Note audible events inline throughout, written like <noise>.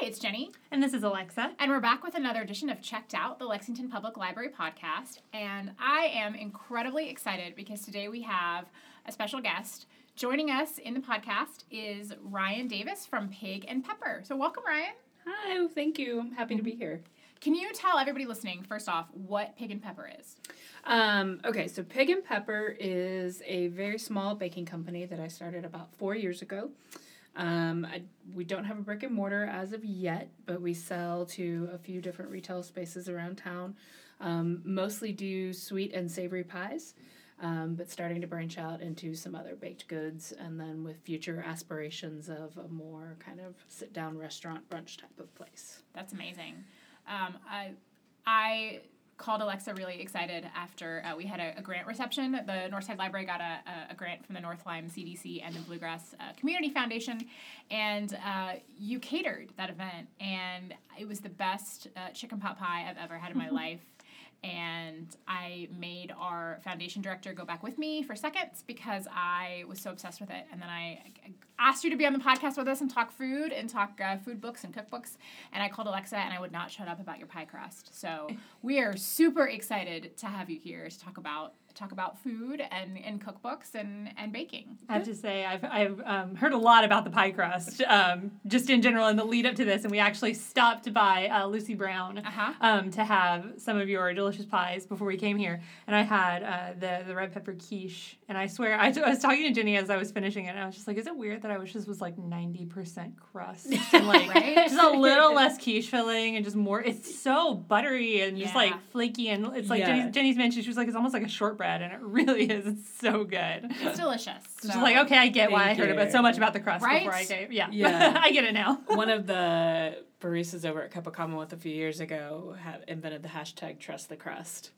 Hi, it's Jenny. And this is Alexa. And we're back with another edition of Checked Out, the Lexington Public Library podcast. And I am incredibly excited because today we have a special guest. Joining us in the podcast is Ryan Davis from Pig and Pepper. So, welcome, Ryan. Hi, thank you. I'm happy to be here. Can you tell everybody listening, first off, what Pig and Pepper is? Um, okay, so Pig and Pepper is a very small baking company that I started about four years ago. Um, I, we don't have a brick and mortar as of yet, but we sell to a few different retail spaces around town. Um, mostly do sweet and savory pies, um, but starting to branch out into some other baked goods, and then with future aspirations of a more kind of sit down restaurant brunch type of place. That's amazing. Um, I, I called Alexa really excited after uh, we had a, a, grant reception. The Northside Library got a, a, grant from the North Lyme CDC and the Bluegrass uh, Community Foundation, and uh, you catered that event, and it was the best uh, chicken pot pie I've ever had in my <laughs> life and I made our foundation director go back with me for seconds because I was so obsessed with it. And then I, asked you to be on the podcast with us and talk food and talk uh, food books and cookbooks. And I called Alexa and I would not shut up about your pie crust. So we are super excited to have you here to talk about talk about food and, and cookbooks and, and baking. I have to say, I've, I've um, heard a lot about the pie crust, um, just in general, in the lead up to this. And we actually stopped by uh, Lussi Brown uh-huh. um, to have some of your delicious pies before we came here. And I had uh, the, the red pepper quiche. And I swear, I, t- I was talking to Jenny as I was finishing it. And I was just like, is it weird that I wish this was like 90% crust? <laughs> And like, right? just a little less <laughs> quiche filling and just more. It's so buttery and yeah. just like flaky. And it's like yeah. Jenny's, Jenny's mentioned, she was like, it's almost like a shortbread. And it really <laughs> is. It's so good. It's delicious. <laughs> So. Just like, okay, I get why I heard about so much about the crust right? before I came. Yeah. Yeah. <laughs> I get it now. One of the baristas over at Cup of Commonwealth a few years ago had invented the hashtag trust the crust.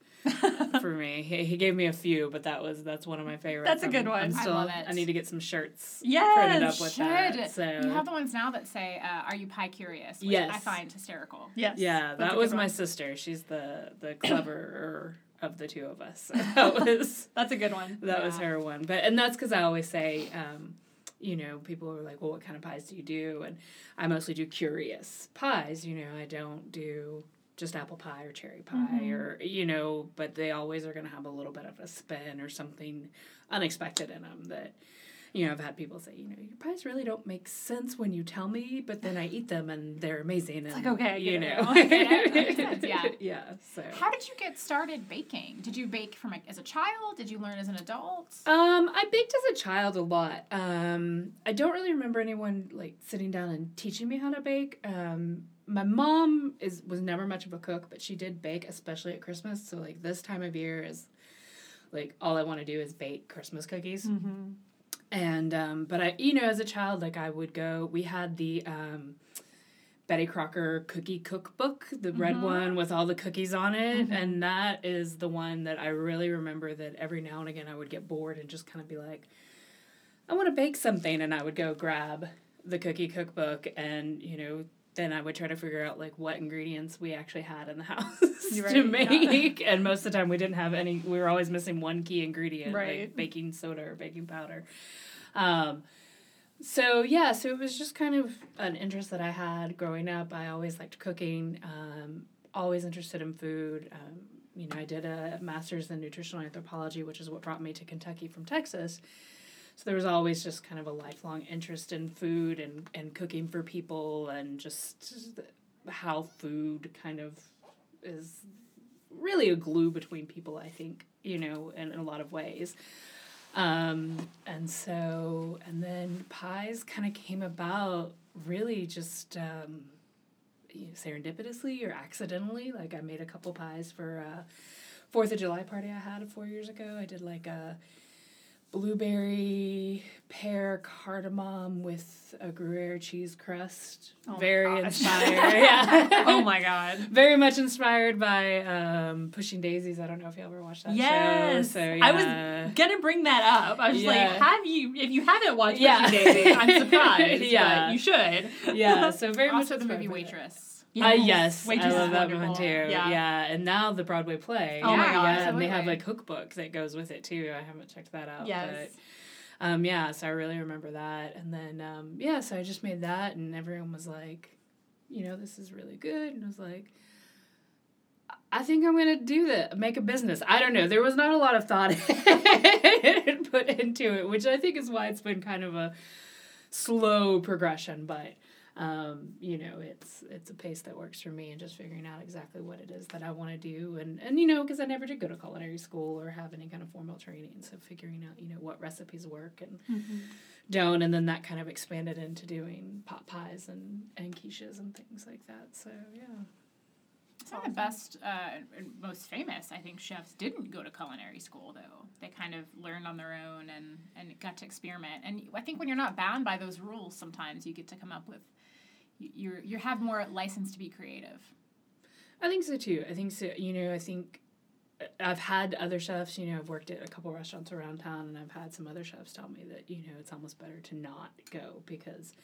for me. He, he gave me a few, but that was that's one of my favorites. That's a good one. I'm still, I love it. I need to get some shirts yes, printed up with should. that. So you have the ones now that say uh, "Are you pie curious?" Which yes. I find hysterical. Yes. Yeah, that was my sister. She's the the cleverer of the two of us. So <laughs> that was that's a good one. That yeah. was her one, but and that's because I always say. Um, you know, people are like, well, what kind of pies do you do? And I mostly do curious pies. You know, I don't do just apple pie or cherry pie mm-hmm. or you know but they always are going to have a little bit of a spin or something unexpected in them that you know i've had people say you know your pies really don't make sense when you tell me but then i eat them and they're amazing and it's like okay you know. <laughs> <laughs> Yeah. Yeah so. How did you get started baking? Did you bake from a, as a child? Did you learn as an adult? Um i baked as a child a lot. Um i don't really remember anyone like sitting down and teaching me how to bake. Um my mom is was never much of a cook, but she did bake, especially at Christmas. So like this time of year is like all I want to do is bake Christmas cookies. Mm-hmm. And um, but I you know as a child like I would go. We had the um, Betty Crocker cookie cookbook, the mm-hmm. red one with all the cookies on it, mm-hmm. and that is the one that I really remember. That every now and again I would get bored and just kind of be like, I want to bake something, and I would go grab the cookie cookbook and you know then I would try to figure out like what ingredients we actually had in the <laughs> house right, to make. Yeah. And most of the time we didn't have any. We were always missing one key ingredient, right. like baking soda or baking powder. Um, so yeah, so it was just kind of an interest that I had growing up. I always liked cooking. Um, always interested in food. Um, you know, I did a master's in nutritional anthropology, which is what brought me to Kentucky from Texas. So there was always just kind of a lifelong interest in food and, and cooking for people and just how food kind of is really a glue between people, I think, you know, in, in a lot of ways. Um, and so, and then pies kind of came about really just um, you know, serendipitously or accidentally. Like I made a couple pies for a Fourth of July party I had four years ago. I did like a blueberry pear cardamom with a Gruyere cheese crust. Oh Very inspired. <laughs> yeah. oh my god. Very much inspired by um, Pushing Daisies. I don't know if you ever watched that yes. show. So, yeah. I was gonna bring that up. I was yeah. like, have you? If you haven't watched yeah. Pushing Daisies, I'm <laughs> surprised. yeah, you should. Yeah. So <laughs> very also much the movie Waitress. Yes, uh, yes I love that one too. Yeah. yeah, and now the Broadway play. Oh yeah, my god! Yeah, and they have a cookbook that goes with it too. I haven't checked that out. Yes. But, um, yeah, so I really remember that, and then um, yeah, so I just made that, and everyone was like, you know, this is really good. And I was like, I think I'm gonna do that, make a business. I don't know. There was not a lot of thought <laughs> put into it, which I think is why it's been kind of a slow progression. But um, you know, it's it's a pace that works for me, and just figuring out exactly what it is that I want to do, and and you know, because I never did go to culinary school or have any kind of formal training, so figuring out you know what recipes work and mm-hmm. don't, and then that kind of expanded into doing pot pies and and quiches and things like that. So yeah. Some of the best uh, and most famous, I think, chefs didn't go to culinary school though. They kind of learned on their own and and got to experiment. And I think when you're not bound by those rules, sometimes you get to come up with you're you have more license to be creative. I think so too. I think so. You know, I think uh, I've had other chefs. You know, I've worked at a couple restaurants around town, and I've had some other chefs tell me that you know it's almost better to not go because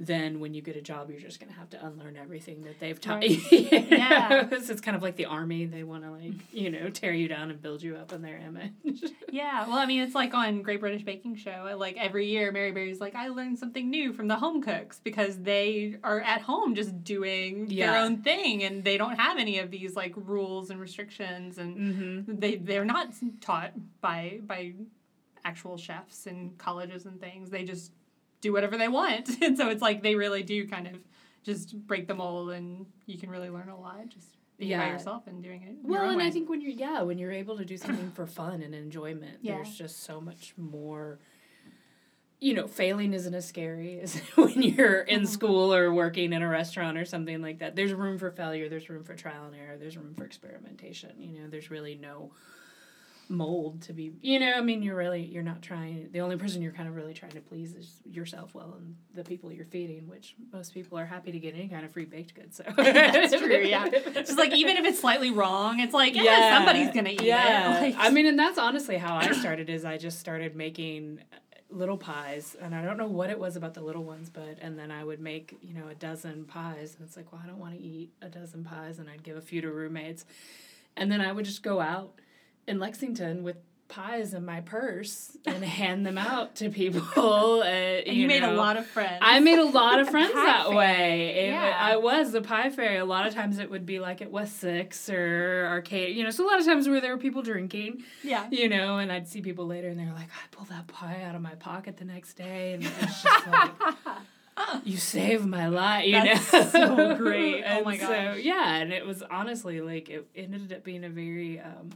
then when you get a job, you're just going to have to unlearn everything that they've taught right. you. <laughs> yeah. it's kind of like the army. They want to, like, you know, tear you down and build you up in their image. <laughs> yeah. Well, I mean, it's like on Great British Baking Show. Like, every year, Mary Berry's like, I learned something new from the home cooks because they are at home just doing yeah. their own thing and they don't have any of these, like, rules and restrictions. And mm-hmm. they, they're not taught by, by actual chefs and colleges and things. They just do whatever they want. <laughs> And so it's like they really do kind of just break the mold and you can really learn a lot just being yeah. by yourself and doing it. Well, and way. I think when you're yeah, when you're able to do something for fun and enjoyment, yeah. there's just so much more you know, failing isn't as scary as <laughs> when you're in mm-hmm. school or working in a restaurant or something like that. There's room for failure, there's room for trial and error, there's room for experimentation. You know, there's really no mold to be you know i mean you're really you're not trying the only person you're kind of really trying to please is yourself well and the people you're feeding which most people are happy to get any kind of free baked good so. <laughs> That's true yeah. <laughs> It's like even if it's slightly wrong it's like yeah, yeah somebody's gonna eat yeah. it <laughs> like, i mean and that's honestly how i started is i just started making uh, little pies and i don't know what it was about the little ones but and then i would make you know a dozen pies and it's like well i don't want to eat a dozen pies and i'd give a few to roommates. And then i would just go out in Lexington with pies in my purse and hand them out to people. <laughs> Uh, and you, you made know. a lot of friends. I made a lot of <laughs> friends that way. It, yeah. I was the pie fairy. A lot of times it would be like at West Sixth or arcade. You know, so a lot of times where there were people drinking. Yeah. You know, and I'd see people later and they're like, I pulled that pie out of my pocket the next day, and it's just like. <laughs> you saved my life, you That's know. so great. oh my god. So yeah, and it was honestly like it ended up being a very um,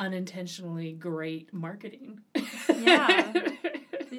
unintentionally great marketing. Yeah.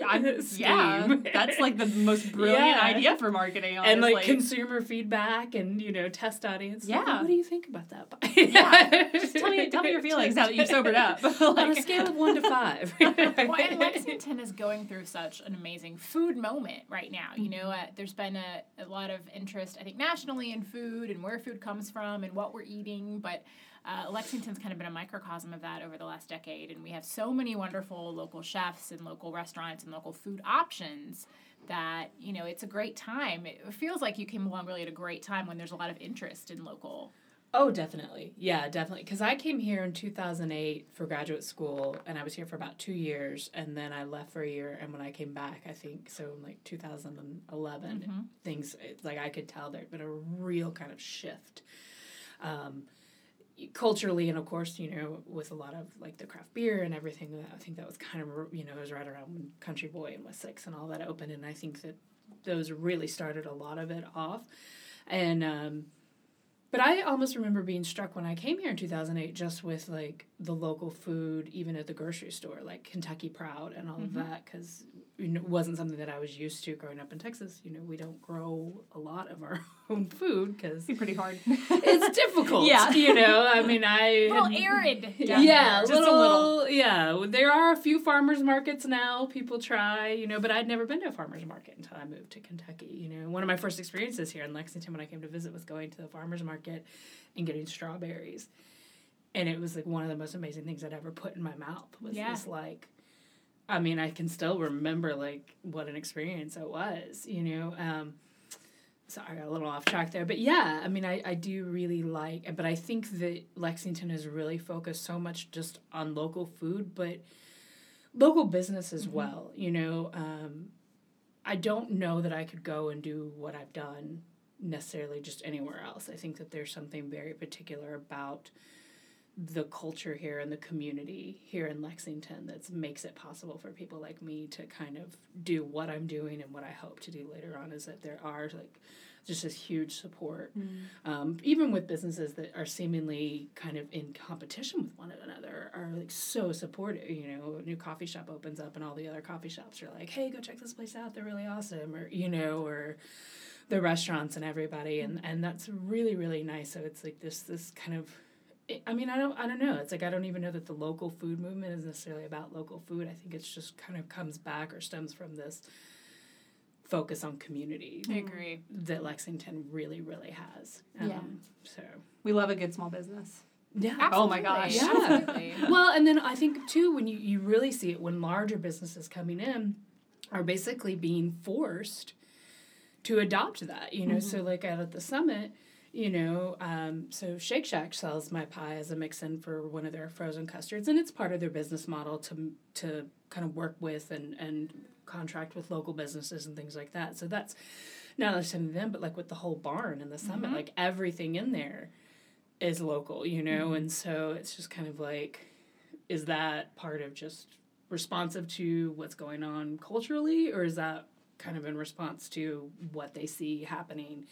I'm, <laughs> yeah, that's like the most brilliant yeah. idea for marketing. Honestly. And like consumer feedback and you know test audience. Yeah, like, what do you think about that? <laughs> yeah, just tell me tell me your feelings now that you've sobered up. like, <laughs> On a scale of one to five. well, Lexington is going through such an amazing food moment right now. You know, uh, there's been a, a lot of interest, I think, nationally in food and where food comes from and what we're eating, but uh, Lexington's kind of been a microcosm of that over the last decade, and we have so many wonderful local chefs and local restaurants and local food options that you know it's a great time. It feels like you came along really at a great time when there's a lot of interest in local. Oh, definitely. Yeah, definitely. Because I came here in 2008 for graduate school, and I was here for about two years, and then I left for a year. And when I came back, I think so in like 2011, mm-hmm. things like I could tell there'd been a real kind of shift. Um, culturally and of course you know with a lot of like the craft beer and everything i think that was kind of you know it was right around when country boy and west sixth and all that opened and i think that those really started a lot of it off. And um but I almost remember being struck when I came here in 2008 just with like the local food, even at the grocery store, like Kentucky Proud and all mm-hmm. of that, because you know, it wasn't something that I was used to growing up in Texas. You know, we don't grow a lot of our <laughs> own food because it's pretty hard. it's difficult. Yeah, you know. I mean, I a <laughs> little arid. Yeah, just little, a little. Yeah, there are a few farmers markets now. People try, you know, but I'd never been to a farmers market until I moved to Kentucky. You know, one of my first experiences here in Lexington when I came to visit was going to the farmers market and getting strawberries, and it was like one of the most amazing things I'd ever put in my mouth. Was yeah. this like I mean, I can still remember like what an experience it was, you know. Um, sorry, I got a little off track there, but yeah, I mean, I, I do really like, but I think that Lexington has really focused so much just on local food, but local business as mm-hmm. well. You know, um, I don't know that I could go and do what I've done necessarily just anywhere else. I think that there's something very particular about the culture here and the community here in Lexington that makes it possible for people like me to kind of do what I'm doing and what I hope to do later on is that there are like just this huge support, mm. um, even with businesses that are seemingly kind of in competition with one another, are like so supportive. You know, a new coffee shop opens up, and all the other coffee shops are like, "Hey, go check this place out. They're really awesome," or you know, or the restaurants and everybody, and and that's really really nice. So it's like this this kind of I mean, I don't, I don't know. It's like I don't even know that the local food movement is necessarily about local food. I think it's just kind of comes back or stems from this focus on community. I agree that Lexington really, really has. Um, yeah. So we love a good small business. Yeah. Absolutely. Oh my gosh. Yeah. <laughs> well, and then I think too when you you really see it when larger businesses coming in are basically being forced to adopt that. You know, mm-hmm. so like out at the summit you know, um, so Shake Shack sells my pie as a mix-in for one of their frozen custards, and it's part of their business model to to kind of work with and and contract with local businesses and things like that. So that's not necessarily them, but like with the whole barn and the summit, mm-hmm. like everything in there is local, you know, mm-hmm. and so it's just kind of like, is that part of just responsive to what's going on culturally, or is that kind of in response to what they see happening?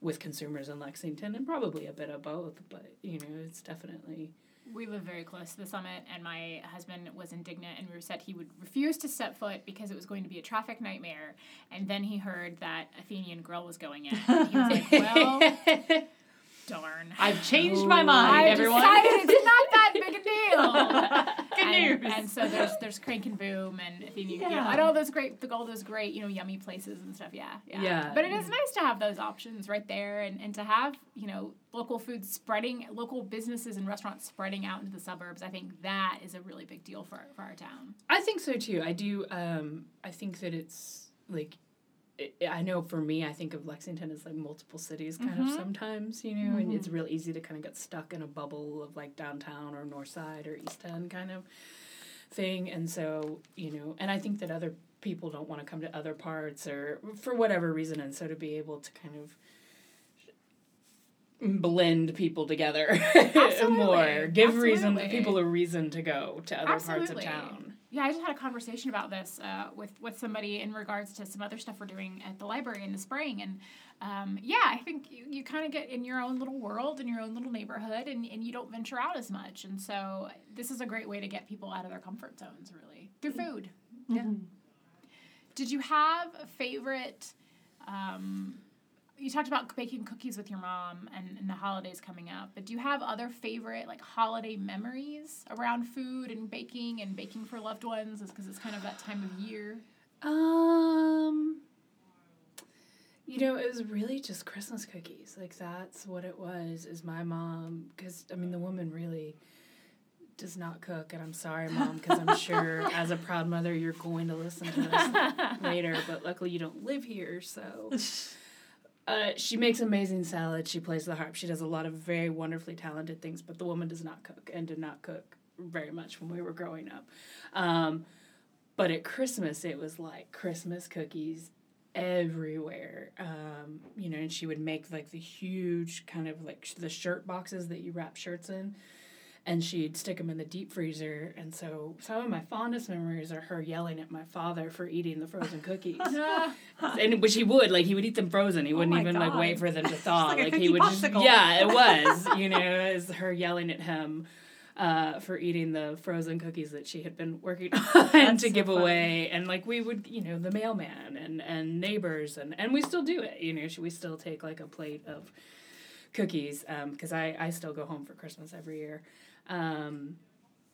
With consumers in Lexington and probably a bit of both, but you know, it's definitely we live very close to the summit and my husband was indignant and we said he would refuse to step foot because it was going to be a traffic nightmare. And then he heard that athenian grill was going in and he was like well <laughs> darn. I've changed my <laughs> mind I everyone. decided it's not that big a deal <laughs> And, news. And so there's there's Crank and Boom and Athenian, yeah. you know, and all those great, the all those great, you know, yummy places and stuff. Yeah, yeah. yeah. But it is nice to have those options right there, and, and to have you know local food spreading, local businesses and restaurants spreading out into the suburbs. I think that is a really big deal for for our town. I think so too. I do. Um, I think that it's like I know for me, I think of Lexington as like multiple cities kind mm-hmm. of sometimes, you know, mm-hmm. and it's mm-hmm. real easy to kind of get stuck in a bubble of like downtown or north side or east end kind of thing. And so, you know, and I think that other people don't want to come to other parts or for whatever reason. And so to be able to kind of blend people together <laughs> more, give Absolutely. reason people a reason to go to other Absolutely. parts of town. Yeah, I just had a conversation about this uh, with with somebody in regards to some other stuff we're doing at the library in the spring, and um, yeah, I think you, you kind of get in your own little world in your own little neighborhood, and, and you don't venture out as much, and so this is a great way to get people out of their comfort zones, really through mm-hmm. food. Mm-hmm. Yeah. Did you have a favorite? Um, you talked about baking cookies with your mom and, and the holidays coming up, but do you have other favorite like holiday memories around food and baking and baking for loved ones? Because it's kind of that time of year. Um, you know, it was really just Christmas cookies. Like that's what it was. Is my mom? Because I mean, the woman really does not cook, and I'm sorry, mom, because I'm sure <laughs> as a proud mother you're going to listen to this later. But luckily, you don't live here, so. <laughs> Uh, she makes amazing salad. She plays the harp. She does a lot of very wonderfully talented things, but the woman does not cook and did not cook very much when we were growing up. Um, but at Christmas, it was like Christmas cookies everywhere. Um, you know, and she would make like the huge kind of like the shirt boxes that you wrap shirts in and she'd stick them in the deep freezer. And so some of my fondest memories are her yelling at my father for eating the frozen cookies. <laughs> <laughs> and which he would like he would eat them frozen. He wouldn't oh even God. like wait for them to <laughs> thaw. like, like he would popsicle. just yeah, it was. You know, as her yelling at him. Uh, for eating the frozen cookies that she had been working on to so give away, and like we would, you know, the mailman and and neighbors, and and we still do it. You know, we still take like a plate of cookies because um, I I still go home for Christmas every year, um,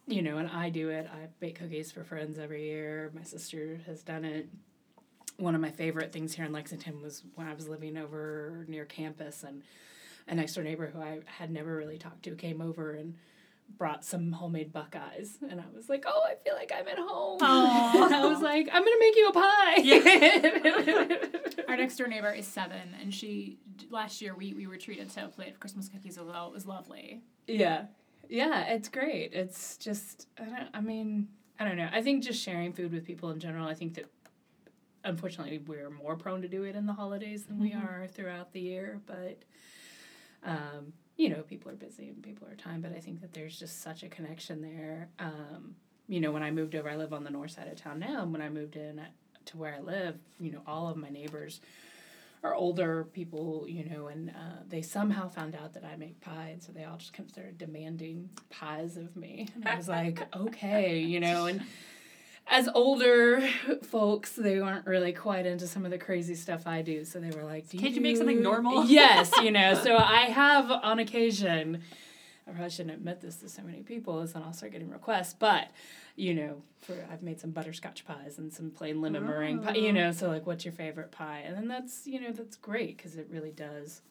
you know, and I do it. I bake cookies for friends every year. My sister has done it. One of my favorite things here in Lexington was when I was living over near campus, and a next door neighbor who I had never really talked to came over and brought some homemade buckeyes and I was like, "Oh, I feel like I'm at home." and <laughs> I was like, "I'm going to make you a pie." Yeah. <laughs> Our next door neighbor is 7 and she last year we we were treated to a plate of Christmas cookies as well. It was lovely. Yeah. Yeah, it's great. It's just I don't I mean, I don't know. I think just sharing food with people in general, I think that unfortunately we're more prone to do it in the holidays than we Mhm. are throughout the year. But um, you know, people are busy and people are time. But I think that there's just such a connection there. Um, you know, when I moved over, I live on the north side of town now. And when I moved in to where I live, you know, all of my neighbors are older people, you know, and uh, they somehow found out that I make pie, and so they all just kind of started demanding pies of me. And I was like, <laughs> okay, you know, and as older folks, they weren't really quite into some of the crazy stuff I do, so they were like, do Can't you make something normal? Yes, you know, <laughs> so I have on occasion. I probably shouldn't admit this to so many people, is then I'll start getting requests. But, you know, for I've made some butterscotch pies and some plain lemon meringue pie. You Oh. know, so like, what's your favorite pie? And then that's you know that's great because it really does.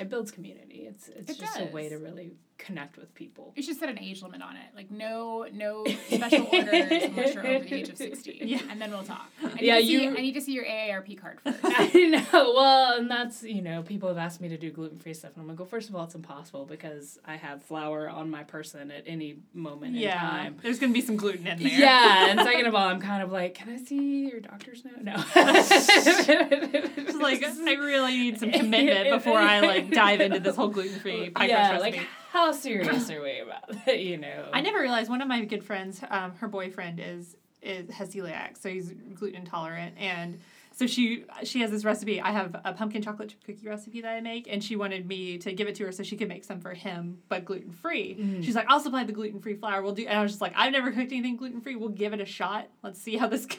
It builds community. It's it's It just a way to really connect with people. You should set an age limit on it. Like no no special orders unless you're over the age of <laughs> sixty. Yeah. And then we'll talk. I need Yeah, to see, you- I need to see your AARP card <laughs> first. I know. Well, and that's you know, people have asked me to do gluten free stuff, and I'm like, well, first of all, it's impossible because I have flour on my person at any moment in Yeah, time. there's gonna be some gluten in there. Yeah, and <laughs> second of all, I'm kind of like, can I see your doctor's note? No. It's like I really need some commitment before I like dive into this whole gluten free pie yeah, crust like recipe. How serious are we about that? You know. I never realized one of my good friends, um, her boyfriend is is has celiac, so he's gluten intolerant, and so she she has this recipe. I have a pumpkin chocolate chip cookie recipe that I make, and she wanted me to give it to her so she could make some for him, but gluten free. Mm. She's like, I'll supply the gluten free flour. We'll do, and I was just like, I've never cooked anything gluten free. We'll give it a shot. Let's see how this <laughs> goes.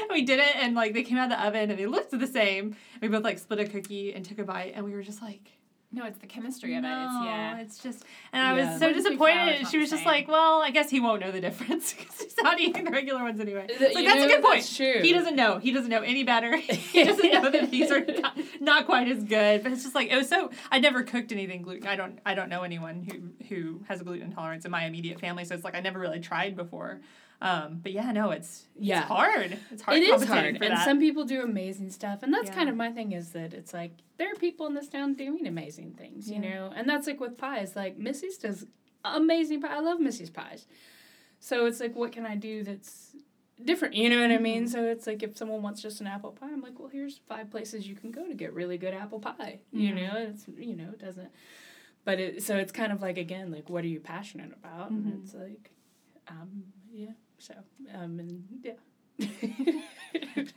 And we did it, and like they came out of the oven, and they looked the same. We both like split a cookie and took a bite, and we were just like. No, it's the chemistry of it. It's No, yeah. it's just, and I Yeah. was so Gluten-free flour is disappointed. not She was just like, "Well, I guess he won't know the difference <laughs> because he's not eating the regular ones anyway." Th- like, you that's a good point. that's true. He doesn't know. He doesn't know any better. <laughs> he doesn't know that these are not, not quite as good. But it's just like it was so. I never cooked anything gluten. I don't. I don't know anyone who who has a gluten intolerance in my immediate family. So it's like I never really tried before. Um, but yeah, no, it's Yeah. it's hard. It's hard. It is hard, and that. some people do amazing stuff, and that's Yeah. kind of my thing. Is that it's like there are people in this town doing amazing things, you Yeah. know, and that's like with pies. Like Missy's does amazing pie. I love Missy's pies, so it's like, what can I do that's different? You know what I mean? Mhm. So it's like if someone wants just an apple pie, I'm like, well, here's five places you can go to get really good apple pie. You Mhm. know, it's you know, it doesn't. But it so it's kind of like again, like what are you passionate about? Mhm. And it's like, um, yeah. So um, and yeah. <laughs>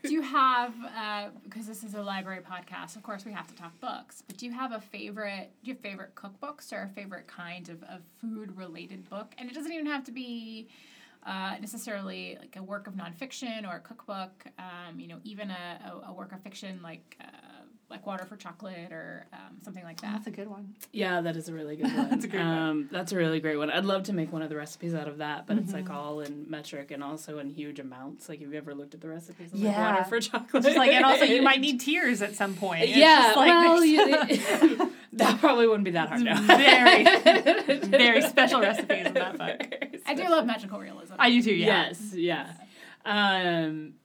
Do you have, uh, because this is a library podcast, of course we have to talk books, but do you have a favorite, do you have favorite cookbooks or a favorite kind of, of food related book? And it doesn't even have to be uh, necessarily like a work of nonfiction or a cookbook, um, you know, even a, a, a work of fiction like, uh, like Water for Chocolate or um, something like that. That's a good one. Yeah, that is a really good <laughs> one. That's a great one. um, That's a really great one. I'd love to make one of the recipes out of that, but it's like Mhm. all in metric and also in huge amounts. Like, have you ever looked at the recipes? Of Yeah. like water for chocolate. Just like, and also you might <laughs> need tears at some point. It's yeah, just like well, there's- you, <laughs> that probably wouldn't be that hard. No. Very- very special recipes in that book. I do love magical realism. I do too. Yeah. Yes, yeah. Um, but,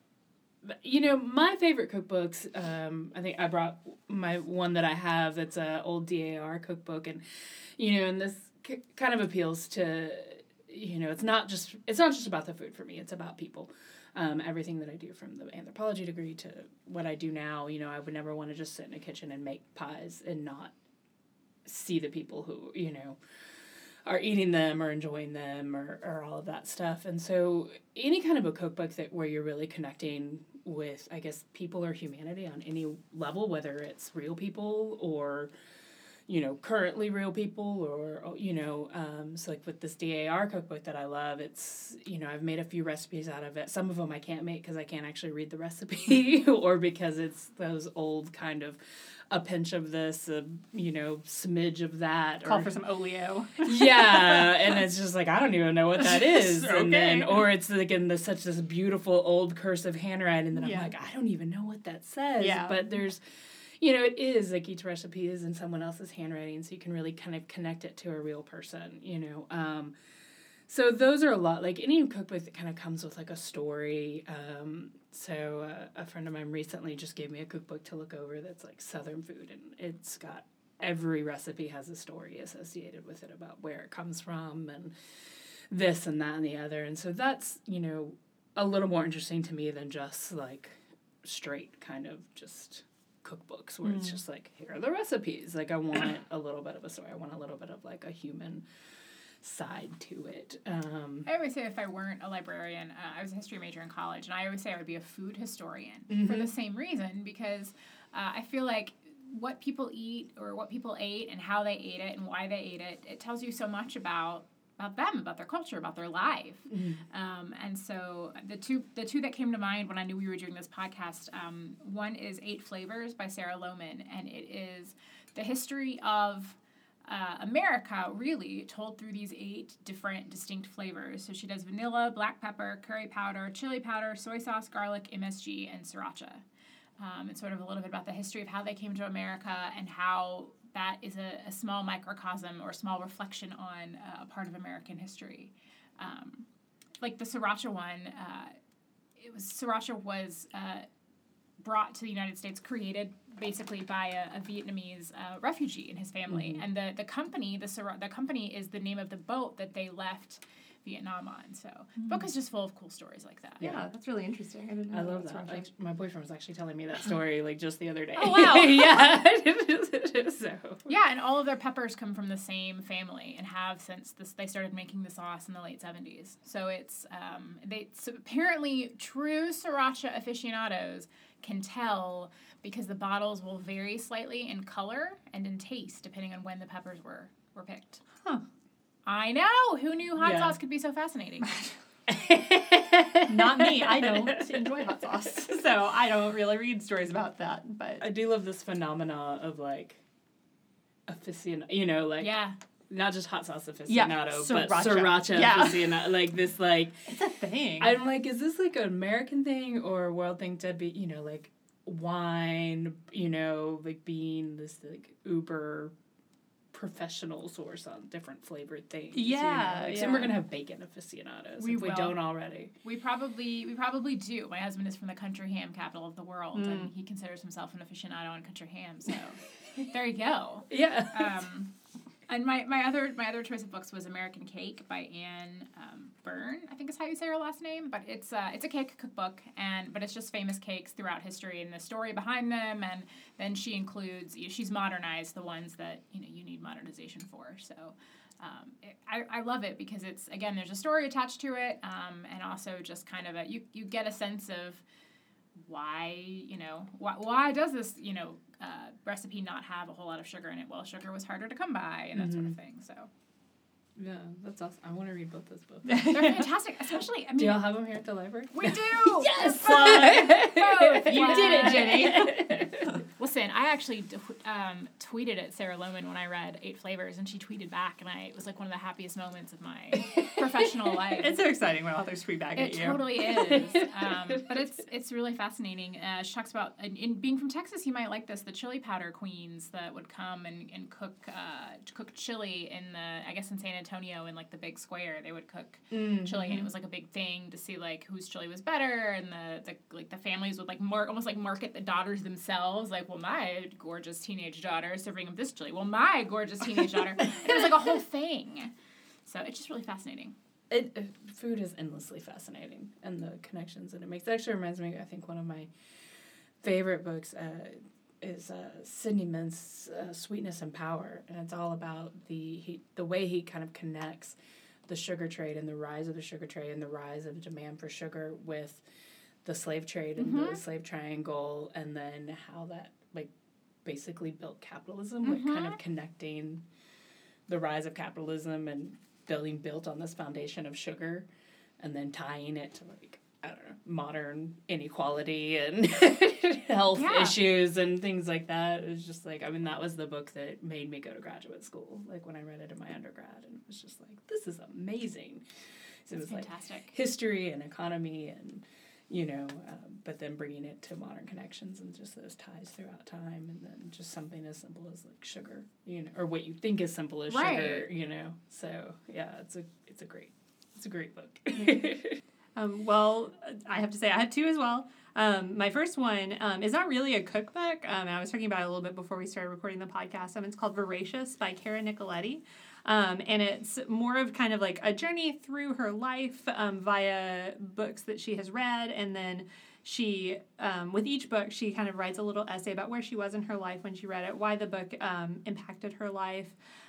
you know, my favorite cookbooks. Um, I think I brought my one that I have. That's a old DAR cookbook, and you know, and this k- kind of appeals to, you know, it's not just it's not just about the food for me. It's about people. Um, everything that I do from the anthropology degree to what I do now, you know, I would never want to just sit in a kitchen and make pies and not see the people who, you know, are eating them or enjoying them or, or all of that stuff. And so any kind of a cookbook that where you're really connecting with, I guess, people or humanity on any level, whether it's real people or, you know, currently real people or, you know, um, so like with this DAR cookbook that I love, it's, you know, I've made a few recipes out of it. Some of them I can't make because I can't actually read the recipe <laughs> or because it's those old kind of a pinch of this, a, you know, smidge of that. Call or, for some oleo. <laughs> yeah, and it's just like I don't even know what that <laughs> is, and then or it's like in the such this beautiful old cursive handwriting that I'm like I don't even know what that says. Yeah. but there's, you know, it is like each recipe is in someone else's handwriting, so you can really kind of connect it to a real person, you know. Um, so those are a lot like any cookbook that kind of comes with like a story. Um, so uh, a friend of mine recently just gave me a cookbook to look over that's like Southern food, and it's got every recipe has a story associated with it about where it comes from and this and that and the other. And so that's, you know, a little more interesting to me than just like straight kind of just cookbooks where mm. it's just like here are the recipes. Like I want a little bit of a story. I want a little bit of like a human side to it. Um, I always say if I weren't a librarian, uh, I was a history major in college, and I always say I would be a food historian mm-hmm. for the same reason because uh, I feel like what people eat or what people ate and how they ate it and why they ate it, it tells you so much about about them, about their culture, about their life. Mm-hmm. Um, and so the two the two that came to mind when I knew we were doing this podcast, um, one is Eight Flavors by Sarah Lohman, and it is the history of uh, America, really, told through these eight different distinct flavors. So she does vanilla, black pepper, curry powder, chili powder, soy sauce, garlic, MSG, and sriracha. Um, and sort of a little bit about the history of how they came to America and how that is a, a small microcosm or small reflection on uh, a part of American history. Um, like the sriracha one, uh, it was sriracha was uh, brought to the United States, created basically by a, a Vietnamese uh, refugee and his family. Mm-hmm. And the, the company, the, the company is the name of the boat that they left Vietnam on. So mm. the book is just full of cool stories like that. Yeah, yeah that's really interesting. I, didn't I love that. Like, my boyfriend was actually telling me that story like just the other day. Oh wow! <laughs> yeah. <laughs> <laughs> so. Yeah, and all of their peppers come from the same family and have since this they started making the sauce in the late seventies. So it's um, they so apparently true sriracha aficionados can tell because the bottles will vary slightly in color and in taste depending on when the peppers were were picked. Huh. I know. Who knew hot yeah. sauce could be so fascinating? <laughs> Not me. I don't enjoy hot sauce. <laughs> So I don't really read stories about that. But I do love this phenomena of like aficionado, you know, like yeah. Not just hot sauce aficionado, yeah, but sriracha yeah. aficionado. Like this, like <laughs> it's a thing. I'm like, is this like an American thing or a world thing to be? You know, like wine. You know, like being this like uber professional source on different flavored things. Yeah, you know? like, yeah. we're gonna have bacon aficionados we if will. we don't already. We probably we probably do. My husband is from the country ham capital of the world, mm. and he considers himself an aficionado on country ham. So <laughs> there you go. <laughs> Yeah. Um, and my, my other my other choice of books was American Cake by Anne um, Byrn, I think is how you say her last name. But it's uh, it's a cake cookbook, and but it's just famous cakes throughout history and the story behind them. And then she includes she's modernized the ones that you know you need modernization for. So um, it, I, I love it because it's again there's a story attached to it, um, and also just kind of a you you get a sense of why you know why, why does this you know uh, recipe not have a whole lot of sugar in it? Well, sugar was harder to come by and that mm-hmm. sort of mm-hmm. thing. So. Yeah, that's awesome. I want to read both those books. <laughs> They're fantastic, especially. I mean, do y'all have them here at the library? We do. <laughs> yes, both. <laughs> you did it, Jenny. Listen, I actually um, tweeted at Sarah Lohman when I read Eight Flavors, and she tweeted back, and I it was like one of the happiest moments of my <laughs> professional life. It's so exciting when authors tweet back it at you. It totally is. <laughs> Um, but it's it's really fascinating. Uh, she talks about, in, in, being from Texas, you might like this, the chili powder queens that would come and, and cook uh, cook chili in the, I guess in San Antonio in like the big square, they would cook mm-hmm. chili, and it was like a big thing to see like whose chili was better, and the, the like the families would like mar- almost like market the daughters themselves, like, well, my gorgeous teenage daughter is serving up this chili. Well, my gorgeous teenage daughter. <laughs> it was like a whole thing. So it's just really fascinating. It, uh, food is endlessly fascinating, and the connections that it makes. It actually reminds me. I think one of my favorite books uh, is uh, Sidney Mintz' uh, "Sweetness and Power," and it's all about the he, the way he kind of connects the sugar trade and the rise of the sugar trade and the rise of demand for sugar with the slave trade and mm-hmm. the slave triangle, and then how that like basically built capitalism, mm-hmm. like kind of mm-hmm. connecting the rise of capitalism and building built on this foundation of sugar and then tying it to like I don't know, modern inequality and <laughs> health yeah. issues and things like that. It was just like I mean that was the book that made me go to graduate school. Like when I read it in my undergrad and it was just like this is amazing. So it was fantastic. like history and economy and you know, um, but then bringing it to modern connections and just those ties throughout time, and then just something as simple as like sugar, you know, or what you think is simple as right. sugar, you know. So yeah, it's a it's a great it's a great book. <laughs> um, well, I have to say I have two as well. Um, my first one um, is not really a cookbook. Um, I was talking about it a little bit before we started recording the podcast. Um, it's called Voracious by Cara Nicoletti. Um, and it's more of kind of like a journey through her life um, via books that she has read. And then she um, with each book she kind of writes a little essay about where she was in her life when she read it, why the book um, impacted her life.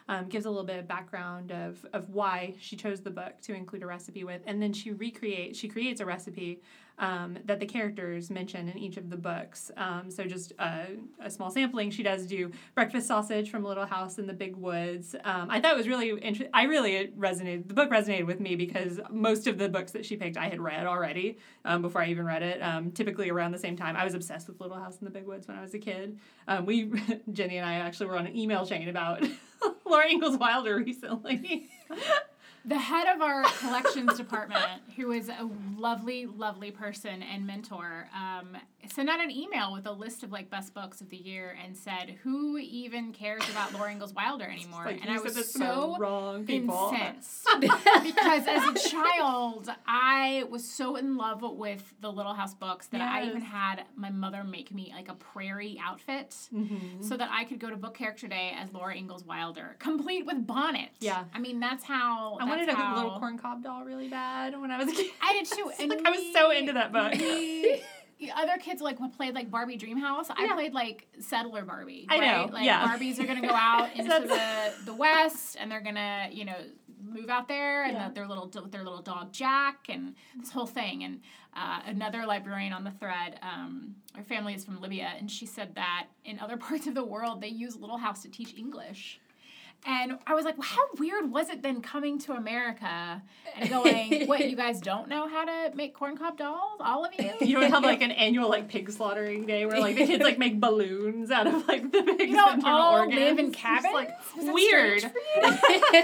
Um, gives a little bit of background of, of why she chose the book to include a recipe with, and then she recreates she creates a recipe um, that the characters mention in each of the books. Um, so just a, a, small sampling. She does do breakfast sausage from Little House in the Big Woods. Um, I thought it was really interesting. I really resonated. The book resonated with me because most of the books that she picked I had read already um, before I even read it. Um, typically around the same time. I was obsessed with Little House in the Big Woods when I was a kid. Um, we <laughs> Jenny and I actually were on an email chain about <laughs> Laura Ingalls Wilder recently. <laughs> the head of our collections <laughs> department, who is a lovely, lovely person and mentor, um, sent out an email with a list of like best books of the year and said, "Who even cares about Laura Ingalls Wilder anymore?" Like and I was so wrong people. incensed <laughs> because as a child, I was so in love with the Little House books that yes. I even had my mother make me like a prairie outfit mm-hmm. so that I could go to Book Character Day as Laura Ingalls Wilder, complete with bonnet. Yeah, I mean that's how. I wanted how, a little corn cob doll really bad when I was a kid. I did too. <laughs> and like, we, I was so into that book. We, <laughs> other kids like played like Barbie Dreamhouse. Yeah. I played like Settler Barbie. I right? know. Like yeah. Barbies are gonna go <laughs> out into the the West, and they're gonna you know move out there, and yeah. the, their little their little dog Jack, and this whole thing. And uh, another librarian on the thread, um, her family is from Libya, and she said that in other parts of the world they use Little House to teach English. And I was like, well, how weird was it then coming to America and going, what, you guys don't know how to make corncob dolls? All of you? You don't have like an annual like pig slaughtering day where like the kids like make balloons out of like the pigs. You don't all organs. live in cabins? Like, weird. <laughs>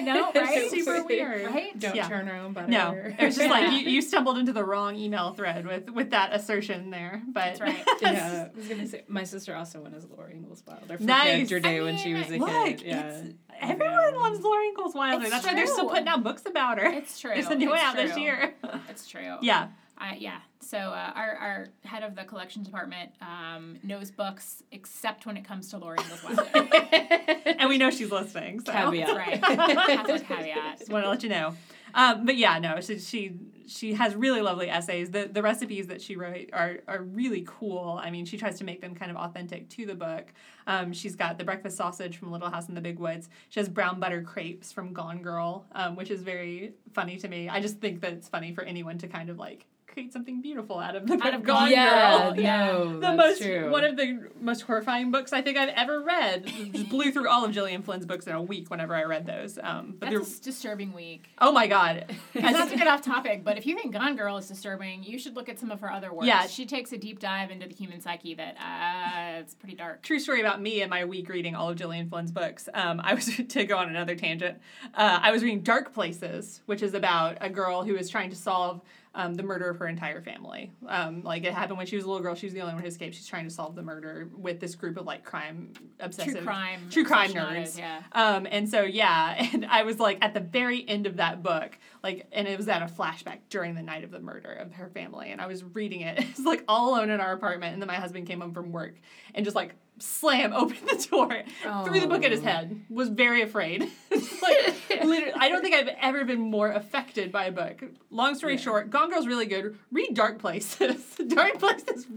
no, right? Super weird. Right? Don't yeah. turn around butter. No. It was just like you, <laughs> you stumbled into the wrong email thread with with that assertion there. But That's right. <laughs> yeah. I was gonna say my sister also went as Laura Ingalls Wilder for nice. character day I mean, when she was a kid. Yeah. Everyone loves Laura Ingalls Wilder. It's That's true. why they're still putting out books about her. It's true. There's a new one out true. this year. it's true. <laughs> Yeah. Uh, yeah. So uh, our, our head of the collections department um, knows books except when it comes to Laura Ingalls Wilder. <laughs> and we know she's listening. So. Caveat. right. <laughs> caveat. Just want to let you know. Um, but yeah, no, she, she she has really lovely essays. The the recipes that she wrote are are really cool. I mean, she tries to make them kind of authentic to the book. Um, she's got the breakfast sausage from Little House in the Big Woods. She has brown butter crepes from Gone Girl, um, which is very funny to me. I just think that it's funny for anyone to kind of like create something beautiful out of the out of Gone yeah, Girl. Yeah, no, <laughs> the most true. one of the most horrifying books I think I've ever read. Just blew through all of Gillian Flynn's books in a week whenever I read those. Um, but That's a disturbing week. Oh my god! Not to get off topic, but if you think Gone Girl is disturbing, you should look at some of her other works. Yeah, she takes a deep dive into the human psyche that uh, it's pretty dark. True story about me and my week reading all of Gillian Flynn's books. Um, I was <laughs> to go on another tangent. Uh, I was reading Dark Places, which is about a girl who is trying to solve um, the murder of her entire family. Um, like it happened when she was a little girl. She was the only one who escaped. She's trying to solve the murder with this group of like crime obsessive, true crime, true crime nerds. yeah. Um, and so yeah, <laughs> and I was like at the very end of that book, like, and it was at a flashback during the night of the murder of her family, and I was reading it. <laughs> It was like all alone in our apartment, and then my husband came home from work and just like slam <laughs> open the door, oh. threw the book at his head, was very afraid. <laughs> like, literally, I don't think I've ever been more affected by a book. Long story yeah. short, Gone Girl's really good. Read Dark Places. <laughs> Dark Places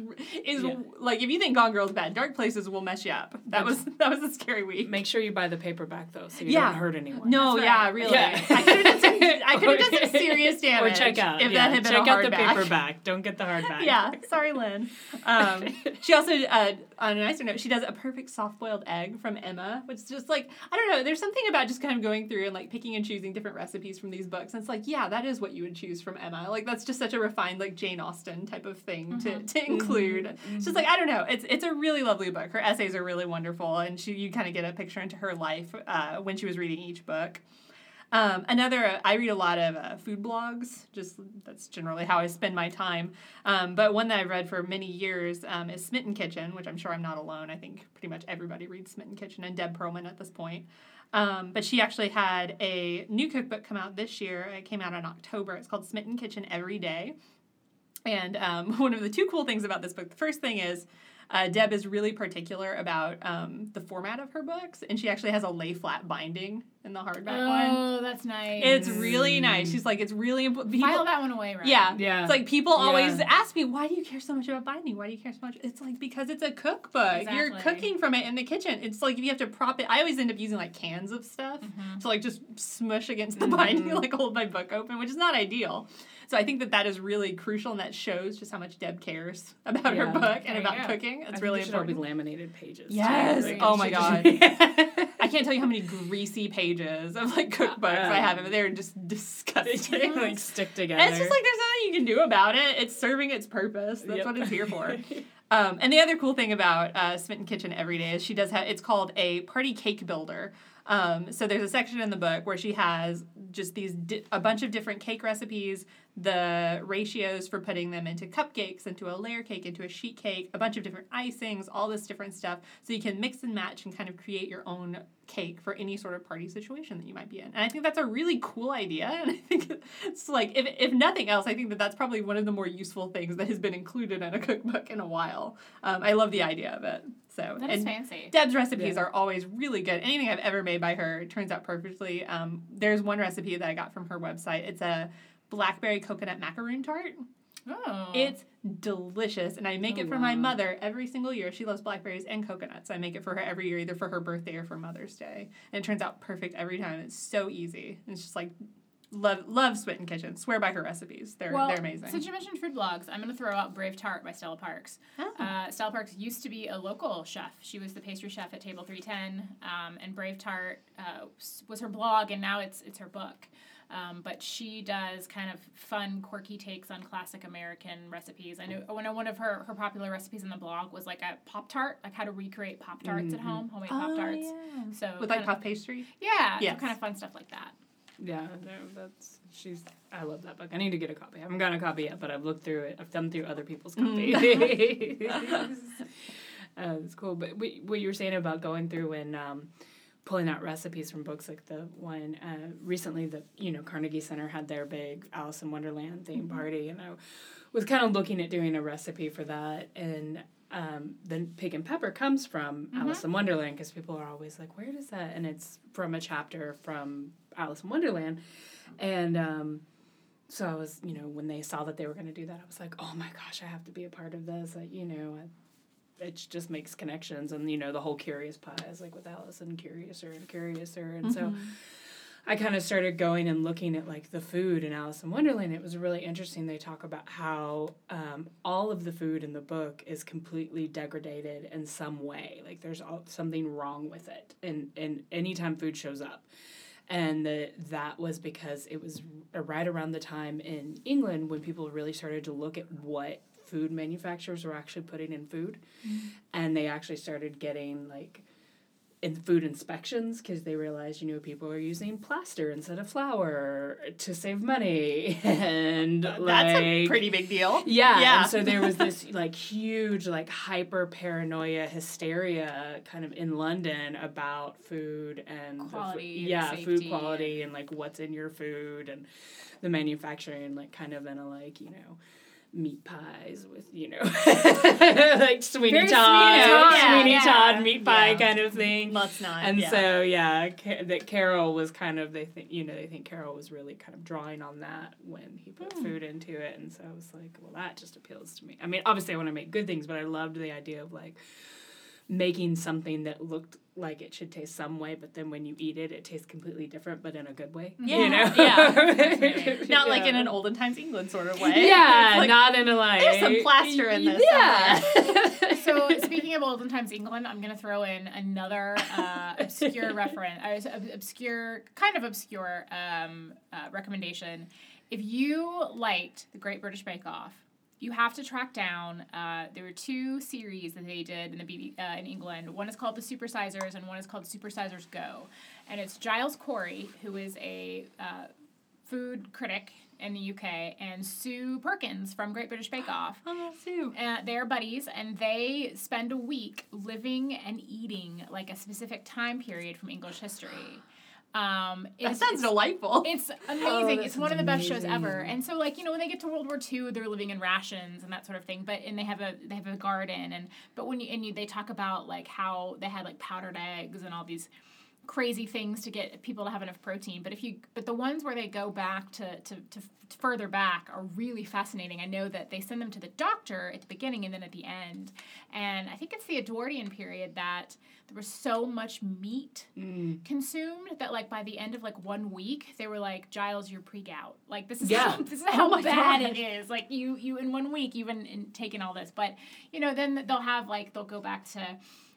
is yeah. like if you think Gone Girl's bad, Dark Places will mess you up. That was that was a scary week. Make sure you buy the paperback though, so you yeah. don't hurt anyone. No, yeah, really. Yeah. I could have done some, I could have done some serious damage. Or check out if that had been check a out the paperback. Don't get the hardback. yeah, sorry, Lynn. Um, she also, uh, on a nicer note, she does a perfect soft boiled egg from Emma, which is just like I don't know. There's something about just kind of going through and like picking and choosing different recipes from these books, and it's like yeah, that is what you would choose from Emma. Like that's just such a refined like Jane Austen type of thing mm-hmm. to, to include. Mm-hmm. It's just like I don't know. It's it's a really lovely book. Her essays are really wonderful, and she you kind of get a picture into her life uh, when she was reading each book. Um, another, I read a lot of uh, food blogs. Just that's generally how I spend my time. Um, but one that I've read for many years um, is Smitten Kitchen, which I'm sure I'm not alone. I think pretty much everybody reads Smitten Kitchen and Deb Perlman at this point. Um, but she actually had a new cookbook come out this year. It came out in October. It's called Smitten Kitchen Every Day. And um, <laughs> one of the two cool things about this book, the first thing is uh, Deb is really particular about um, the format of her books, and she actually has a lay flat binding in the hardback oh, one. Oh, that's nice. It's really nice. She's like, it's really important. File that one away, right? Yeah, Yeah. It's like people Yeah. always ask me, why do you care so much about binding? Why do you care so much? It's like because it's a cookbook. You're cooking from it in the kitchen. It's like if you have to prop it. I always end up using like cans of stuff Mhm. to like just smush against the binding, <laughs> like hold my book open, which is not ideal. So I think that that is really crucial, and that shows just how much Deb cares about her book and you about cooking. It's really there should all be laminated pages. too. Yes. Oh my god. <laughs> I can't tell you how many greasy pages of like cookbooks I have, but they're just <laughs> they disgusting. like stick together. And it's just like there's nothing you can do about it. It's serving its purpose. That's Yep. what it's here for. <laughs> Um, and the other cool thing about uh, Smitten Kitchen Every Day is she does have it's called a party cake builder. Um, so there's a section in the book where she has just these di- a bunch of different cake recipes, the ratios for putting them into cupcakes, into a layer cake, into a sheet cake, a bunch of different icings, all this different stuff. So you can mix and match and kind of create your own cake for any sort of party situation that you might be in. And I think that's a really cool idea. <laughs> And I think it's like, if, if nothing else, I think that that's probably one of the more useful things that has been included in a cookbook in a while. Um, I love the idea of it. So That is fancy. Deb's recipes Yeah. are always really good. Anything I've ever made by her turns out perfectly. Um, there's one recipe that I got from her website. It's a blackberry coconut macaroon tart. Oh. It's delicious, and I make Oh, it for my mother every single year. She loves blackberries and coconuts. I make it for her every year, either for her birthday or for Mother's Day, and it turns out perfect every time. It's so easy. It's just like love love Smitten Kitchen. Swear by her recipes. They're well, they're amazing. Since you mentioned food blogs, I'm going to throw out Brave Tart by Stella Parks. Oh. Uh, Stella Parks used to be a local chef. She was the pastry chef at Table 310, um, and Brave Tart uh, was her blog, and now it's it's her book. Um, but she does kind of fun, quirky takes on classic American recipes. I know one of one of her, her popular recipes in the blog was like a Pop Tart, like how to recreate Pop Tarts at Mhm. home, homemade Oh, Pop Tarts. yeah. So With like kinda- puff pastry. yeah, Yes. so kind of fun stuff like that. Yeah, no, that's she's. I love that book. I need to get a copy. I haven't gotten a copy yet, but I've looked through it. I've thumbed through other people's copies. <laughs> <laughs> uh, it's cool. But what, what you were saying about going through and um, pulling out recipes from books, like the one uh, recently, the you know Carnegie Center had their big Alice in Wonderland theme party, and I was kind of looking at doing a recipe for that, and um, the pig and pepper comes from Alice in Wonderland because people are always like, "Where does that?" And it's from a chapter from Alice in Wonderland, and um, so I was, you know, when they saw that they were going to do that, I was like, "Oh my gosh, I have to be a part of this!" Like, you know, I, it just makes connections, and you know, the whole Curious Pie is like with Alice and Curiouser and Curiouser, and so. I kind of started going and looking at like the food in Alice in Wonderland. It was really interesting. They talk about how um, all of the food in the book is completely degraded in some way. Like there's all, something wrong with it, and and anytime food shows up, and the, that was because it was right around the time in England when people really started to look at what food manufacturers were actually putting in food, mm-hmm. and they actually started getting like in food inspections because they realized you know people are using plaster instead of flour to save money <laughs> and That's like a pretty big deal. yeah, Yeah. and so there was this <laughs> like huge like hyper paranoia hysteria kind of in London about food and fu- Quality and yeah, food quality and like what's in your food and the manufacturing like kind of in a like you know meat pies with you know <laughs> like Sweeney Very Todd, Sweeney Todd, Sweeney yeah. Todd meat pie Yeah. kind of thing. Let's not. And yeah. so yeah, Ca- that Carroll was kind of they think you know they think Carroll was really kind of drawing on that when he put Hmm. food into it, and so I was like, well, that just appeals to me. I mean, obviously I want to make good things, but I loved the idea of like making something that looked like it should taste some way, but then when you eat it, it tastes completely different, but in a good way. Yeah, you know? yeah. <laughs> Not like in an olden times England sort of way. Yeah, <laughs> like, not in a like. there's some plaster in this Yeah. <laughs> So speaking of olden times England, I'm gonna throw in another uh, obscure reference, uh, ob- obscure, kind of obscure um, uh, recommendation. If you liked the Great British Bake Off, you have to track down. Uh, there were two series that they did in the BB, uh, in England. One is called the Supersizers, and one is called Supersizers Go. And it's Giles Coren, who is a uh, food critic in the UK, and Sue Perkins from Great British Bake <gasps> Off. Oh, Sue. Uh, they're buddies, and they spend a week living and eating like a specific time period from English history. Um, that sounds it's, delightful. It's <laughs> Oh, amazing. that it's one of the best shows ever. And so, like you know, when they get to World War II, they're living in rations and that sort of thing. But and they have a they have a garden and but when you and you they talk about like how they had like powdered eggs and all these crazy things to get people to have enough protein. But if you but the ones where they go back to to, to further back are really fascinating. I know that they send them to the doctor at the beginning and then at the end. And I think it's the Edwardian period that there was so much meat Mm. consumed that like by the end of like one week they were like Giles you're pre-gout like this is Yeah. how, <laughs> this is how my bad gosh. it is like you you in one week you've been in, taken all this but you know then they'll have like they'll go back to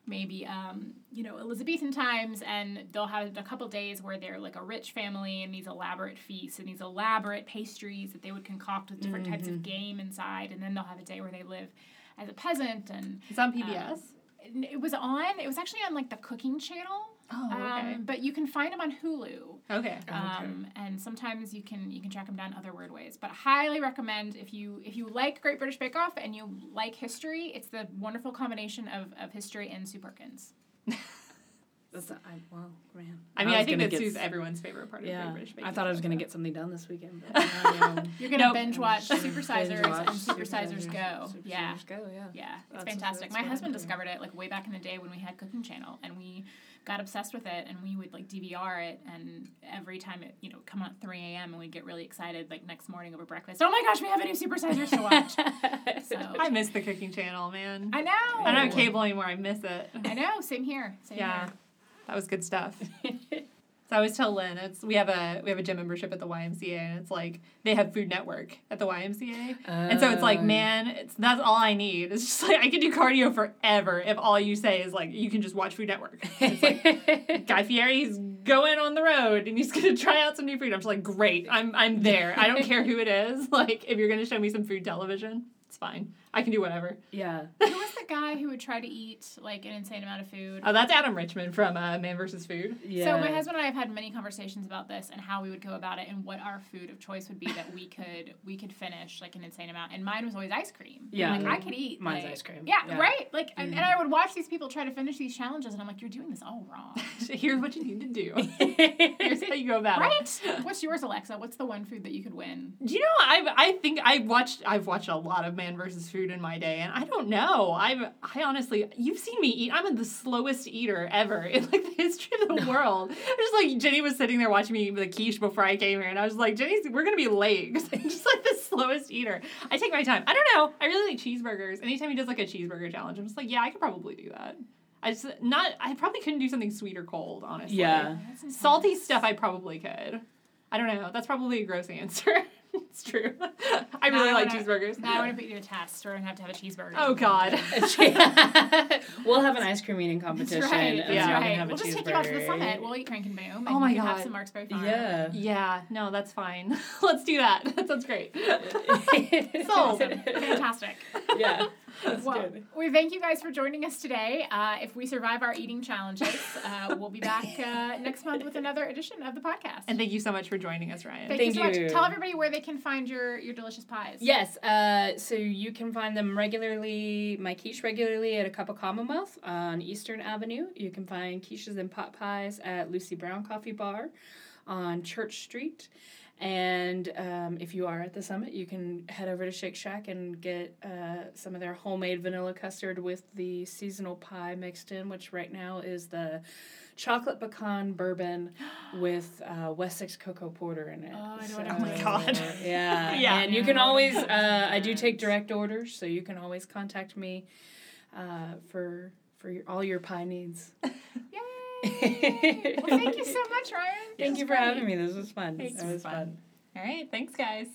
maybe um, you know Elizabethan times and they'll have a couple days where they're like a rich family and these elaborate feasts and these elaborate pastries that they would concoct with different types of game inside and then they'll have a day where they live as a peasant and it's on PBS. and it was on it was actually on like the cooking channel oh, okay. um, but you can find them on Hulu. okay. Um, and sometimes you can you can track them down other weird ways. But I highly recommend if you if you like Great British Bake Off and you like history, it's the wonderful combination of, of history and Sue Perkins. <laughs> That's I, well, man. I mean, I, was think gonna that's Sue's everyone's favorite part of Yeah, Great British Bake I thought I was gonna get something done this weekend. But <laughs> um, You're gonna Nope. binge watch <laughs> Binge Supersizers watch and Supersizers Supersizers. Go. Yeah. Go, yeah. Yeah, it's That's- fantastic. My husband discovered it like way back in the day when we had Cooking Channel, and we got obsessed with it, and we would like DVR it, and every time it you know come on at three a.m. and we'd get really excited like next morning over breakfast. Oh my gosh, we have a new Supersizers to watch. <laughs> So I miss the cooking channel, man. I know. I don't have cable anymore. I miss it. I know. Same here. Same Yeah, here. That was good stuff. <laughs> So I always tell Lynn, it's we have a we have a gym membership at the YMCA, and it's like they have Food Network at the YMCA, and so it's like, Oh. man, it's that's all I need. It's just <laughs> like I can do cardio forever if all you say is like you can just watch Food Network. Like <laughs> Guy Fieri's going on the road and he's gonna try out some new food. I'm just like, great, I'm I'm there. I don't care who it is. Like if you're gonna show me some food television, it's fine. I can do whatever. yeah. <laughs> Who was the guy who would try to eat like an insane amount of food? Oh, that's Adam Richman from uh, Man vs. Food. Yeah. So my husband and I have had many conversations about this and how we would go about it and what our food of choice would be that we could we could finish like an insane amount. And mine was always ice cream. Yeah. like I could eat. Mine's like- ice cream. Yeah, Yeah. right. Like, and, and I would watch these people try to finish these challenges, and I'm like, you're doing this all wrong. <laughs> Here's what you need to do. <laughs> Here's how you go about it. right? What's yours, Alexa? What's the one food that you could win? Do you know? I I think I watched. I've watched a lot of Man vs. Food in my day, and I don't know. I've I honestly, you've seen me eat. I'm the slowest eater ever <laughs> in like the history of the world. I'm just like Jenny was sitting there watching me eat the quiche before I came here, and I was like, jenny we're gonna be late. 'cause I'm just like the slowest eater. I take my time. I don't know. I really like cheeseburgers. Anytime he does like a cheeseburger challenge, I'm just like, yeah, I could probably do that. I just not. I probably couldn't do something sweet or cold. Honestly, Yeah. Salty stuff, I probably could. I don't know. That's probably a gross answer. <laughs> <laughs> it's true. <laughs> I Now really I like wanna- cheeseburgers. Now I want to put you to a test. We're gonna have to have a cheeseburger. Oh God. <laughs> we'll have an ice cream eating competition. That's right. and That's then Yeah. we can right. have a We'll just take you out to the summit. We'll eat Crank and Boom. Oh and Oh my you can Have God. some Marksbury Farm. Yeah. Yeah. No, that's fine. Let's do that. That sounds great. Sold. Fantastic. yeah. That's well, good. we thank you guys for joining us today. Uh, if we survive our eating challenges, uh, we'll be back uh, next month with another edition of the podcast. And thank you so much for joining us, Ryan. thank, you so you. much. Tell everybody where they can find your, your delicious pies. Yes, uh, so you can find them regularly, my quiche regularly at a Cup of Commonwealth on Eastern Avenue. You can find quiches and pot pies at Lussi Brown Coffee Bar on Church Street. And um, if you are at the summit, you can head over to Shake Shack and get uh, some of their homemade vanilla custard with the seasonal pie mixed in, which right now is the chocolate pecan bourbon <gasps> with uh, West Sixth cocoa porter in it. Oh, I know So- Oh my God. Yeah. <laughs> Yeah. And you can always, <laughs> uh, I do take direct orders, so you can always contact me uh, for for your, all your pie needs. <laughs> Yay! Well, thank you so much, Ryan. Thank you for great. having me. This was fun. It was fun. All right. Thanks, guys.